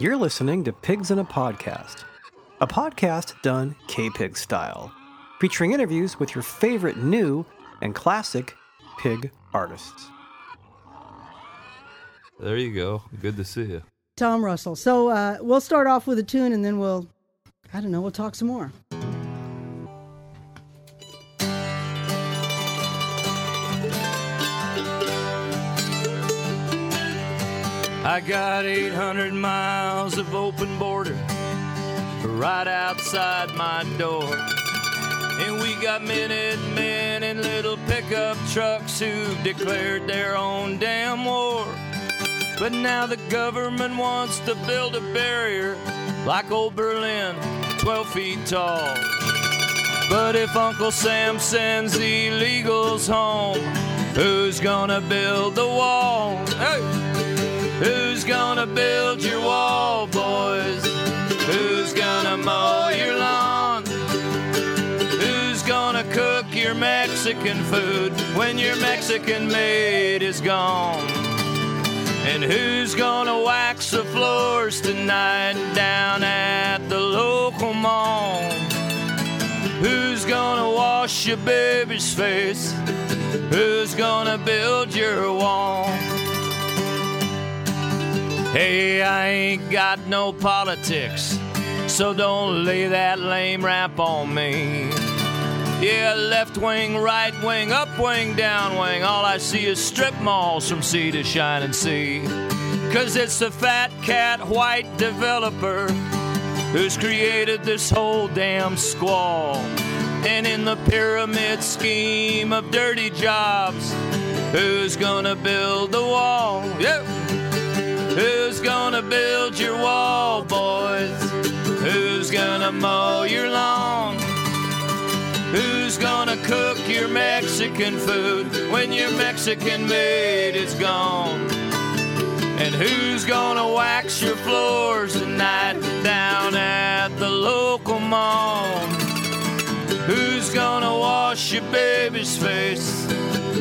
You're listening to Pigs in a Podcast, a podcast done K Pig style, featuring interviews with your favorite new and classic pig artists. There you go. Good to see you. Tom Russell. So uh, we'll start off with a tune and then we'll, I don't know, we'll talk some more. I got 800 miles of open border right outside my door. And we got Minutemen and little pickup trucks who've declared their own damn war. But now the government wants to build a barrier like old Berlin, 12 feet tall. But if Uncle Sam sends the illegals home, who's gonna build the wall? Hey! Who's gonna build your wall, boys? Who's gonna mow your lawn? Who's gonna cook your Mexican food when your Mexican maid is gone? And who's gonna wax the floors tonight down at the local mall? Who's gonna wash your baby's face? Who's gonna build your wall? Hey, I ain't got no politics, so don't lay that lame rap on me. Yeah, left wing, right wing, up wing, down wing, all I see is strip malls from sea to shining sea. Cause it's the fat cat white developer who's created this whole damn squall. And in the pyramid scheme of dirty jobs, who's gonna build the wall? Yep. Who's gonna build your wall, boys? Who's gonna mow your lawn? Who's gonna cook your Mexican food when your Mexican maid is gone? And who's gonna wax your floors tonight down at the local mall? Who's gonna wash your baby's face?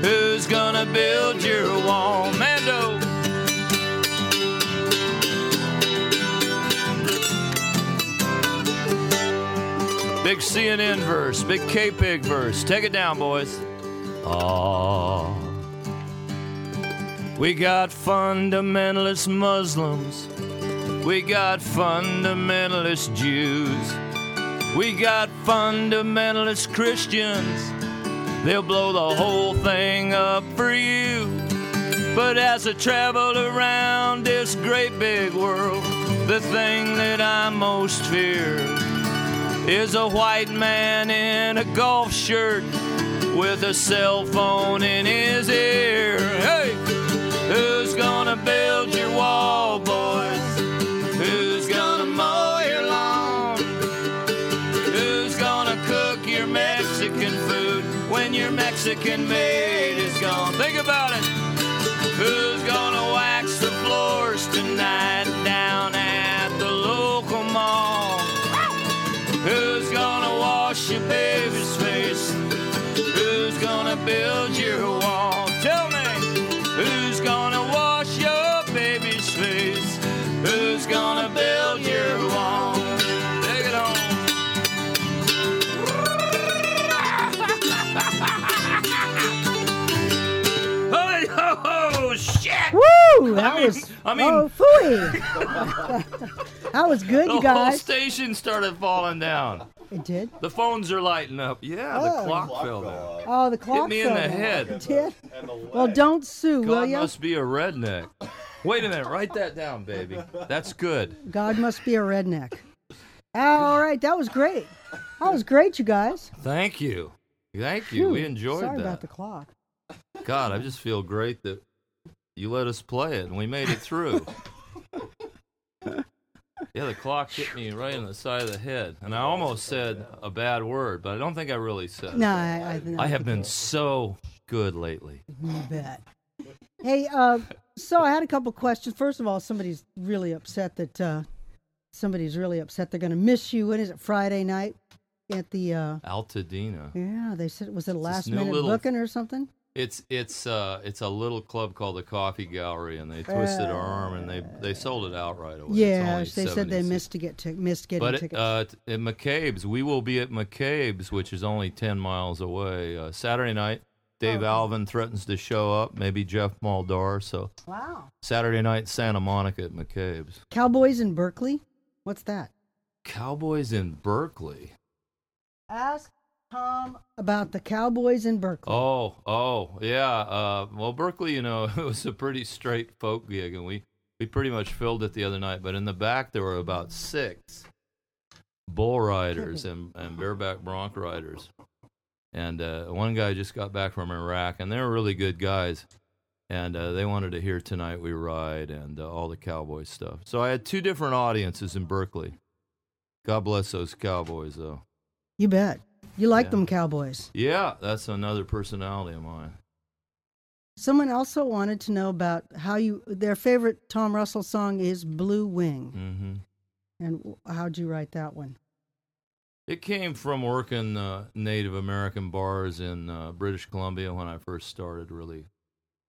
Who's gonna build your wall? Mando! Big CNN verse, big K Pig verse. Take it down, boys. Aww. We got fundamentalist Muslims. We got fundamentalist Jews. We got fundamentalist Christians. They'll blow the whole thing up for you. But as I travel around this great big world, the thing that I most fear is a white man in a golf shirt with a cell phone in his ear. Hey, who's gonna build your wall, boys? Who's gonna mow your lawn? Who's gonna cook your Mexican food when your Mexican maid is gone? Think about it. Who's gonna build your wall? Tell me, who's gonna wash your baby's face? Who's gonna build your wall? Take it ho, ho, shit! Woo! That mean- was, I mean- oh, phooey. that was good, The you whole guys. station started falling down. It did. The phones are lighting up. Yeah, the Oh. clock fell down. Oh, the clock fell. Hit me in the head. It did. Well, don't sue, will God you? must be a redneck. Wait a minute, write that down, baby. That's good. God must be a redneck. All right, that was great. That was great, you guys. Thank you. Thank you. We Phew, enjoyed Sorry that. about the clock. God, I just feel great that you let us play it and we made it through. yeah, the clock hit me right in the side of the head, and I almost said a bad word, but I don't think I really said. it. No, I, I, I have been so good lately. You bet. Hey, uh, so I had a couple questions. First of all, somebody's really upset that uh, somebody's really upset they're going to miss you. What is it? Friday night at the uh, Altadena. yeah. They said was it a last minute little- booking or something? It's it's uh it's a little club called the Coffee Gallery, and they twisted our arm, and they they sold it out right away. Yeah, only they said they missed to get t- missed getting But it, tickets. uh, at McCabe's, we will be at McCabe's, which is only ten miles away. Uh, Saturday night, Dave Oh. Alvin threatens to show up. Maybe Jeff Muldaur. So wow. Saturday night, Santa Monica at McCabe's. Cowboys in Berkeley. What's that? Cowboys in Berkeley. Ask Tom about the Cowboys in Berkeley. Oh, oh, yeah. Uh, well, Berkeley, you know, it was a pretty straight folk gig, and we we pretty much filled it the other night. But in the back, there were about six bull riders and and bareback bronc riders, and uh, one guy just got back from Iraq, and they were really good guys. And uh, they wanted to hear tonight we ride and uh, all the cowboy stuff. So I had two different audiences in Berkeley. God bless those cowboys, though. You bet. You like Yeah. them Cowboys. Yeah, that's another personality of mine. Someone also wanted to know about how you their favorite Tom Russell song is Blue Wing. hmm And how'd you write that one? It came from working uh, Native American bars in uh, British Columbia when I first started, really,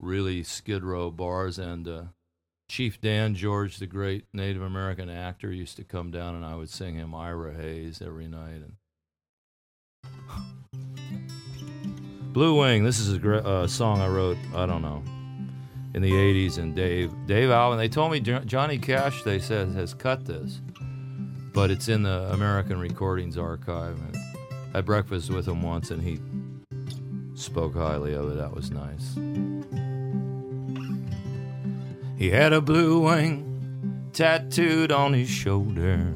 really skid row bars. And uh, Chief Dan George, the great Native American actor, used to come down and I would sing him Ira Hayes every night. And Blue Wing, this is a uh, song I wrote, I don't know, in the 80s. And Dave, Dave Alvin, they told me Jo- Johnny Cash, they said, has cut this but it's in the American Recordings Archive. And I had breakfast with him once, and he spoke highly of it. That was nice. He had a blue wing tattooed on his shoulder.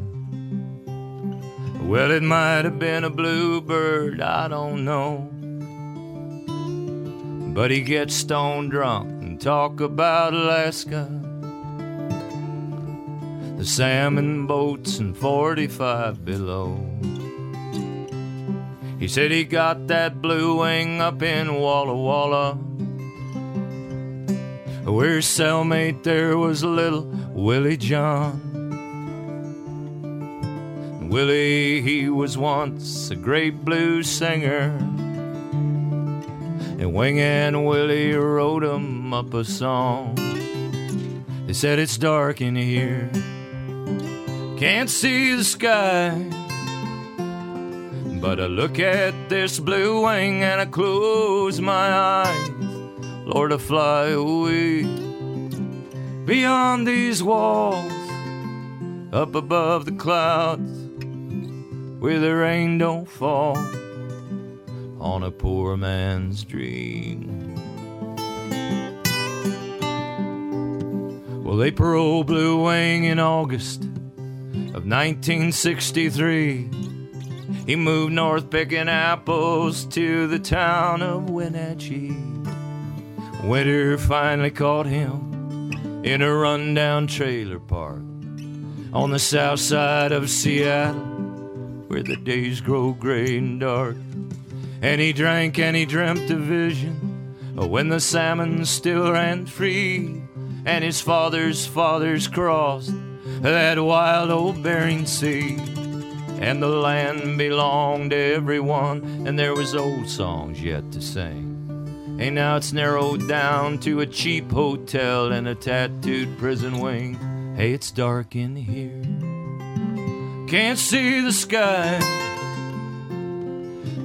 Well, it might have been a bluebird, I don't know. But he gets stone drunk and talk about Alaska the salmon boats and 45 below. He said he got that blue wing up in Walla Walla. Where his cellmate there was little Willie John. Willie, he was once a great blues singer. And Wing and Willie wrote him up a song. They said it's dark in here. Can't see the sky. But I look at this blue wing and I close my eyes. Lord, I fly away beyond these walls, up above the clouds, where the rain don't fall on a poor man's dream. Well, they paroled Blue Wing in August of 1963. He moved north picking apples to the town of Wenatchee. Winter finally caught him in a rundown trailer park on the south side of Seattle where the days grow gray and dark. And he drank and he dreamt a vision of when the salmon still ran free and his father's fathers crossed that wild old Bering Sea. And the land belonged to everyone, and there was old songs yet to sing. And now it's narrowed down to a cheap hotel and a tattooed prison wing. Hey, it's dark in here. Can't see the sky.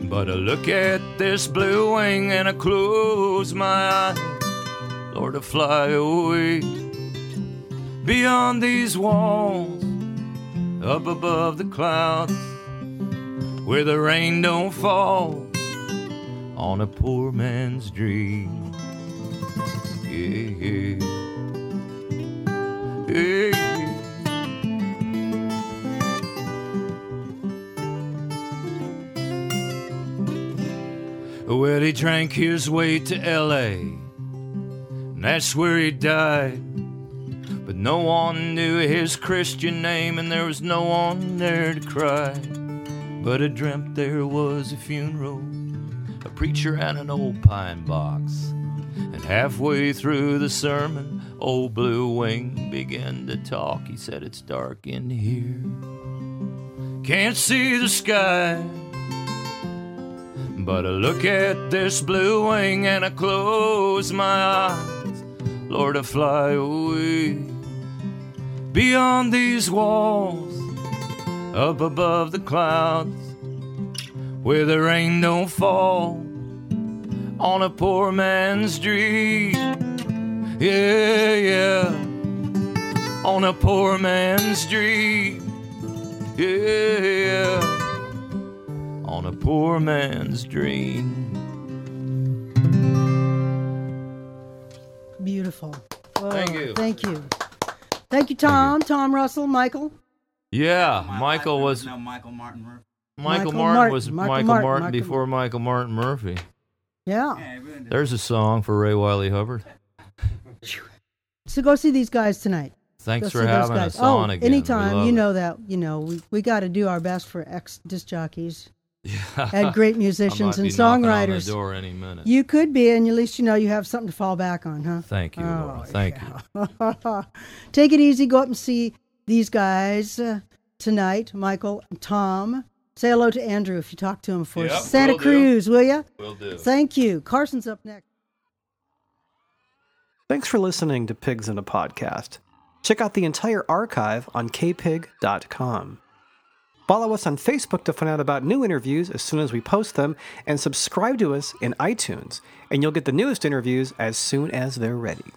But I look at this blue wing and I close my eyes. Lord, I fly away beyond these walls, up above the clouds, where the rain don't fall on a poor man's dream. Yeah, yeah. Yeah. Well, he drank his way to L.A. And that's where he died. But no one knew his Christian name, and there was no one there to cry. But I dreamt there was a funeral, a preacher and an old pine box. And halfway through the sermon, old Blue Wing began to talk. He said, It's dark in here. Can't see the sky. But I look at this blue wing and I close my eyes. Lord, I fly away beyond these walls, up above the clouds, where the rain don't fall on a poor man's dream. Yeah, yeah, on a poor man's dream. Yeah, on a poor man's dream. Beautiful. Whoa, Thank you. Thank you. Thank you, Tom. Tom Russell, Michael. Yeah, My Michael was now Michael Martin Murphey. Michael, Michael Martin Martin, was Michael Michael, Martin, Martin Michael before Michael Martin Murphey. Yeah. Yeah, really. There's a song for Ray Wylie Hubbard. So go see these guys tonight. Thanks Go for having guys. us on oh, again. Anytime. love You it. know that. You know we we got to do our best for ex disc jockeys Yeah. and great musicians and be on the songwriters. door any minute. You could be, and at least you know you have something to fall back on, huh? Thank you, Laura. Oh, Thank you. you. Take it easy. Go up and see these guys uh, tonight, Michael and Tom. Say hello to Andrew if you talk to him for Yep, Santa will do. Cruz, will you? Will do. Thank you. Carson's up next. Thanks for listening to Pigs in a Podcast. Check out the entire archive on kpig.com. Follow us on Facebook to find out about new interviews as soon as we post them, and subscribe to us in iTunes, and you'll get the newest interviews as soon as they're ready.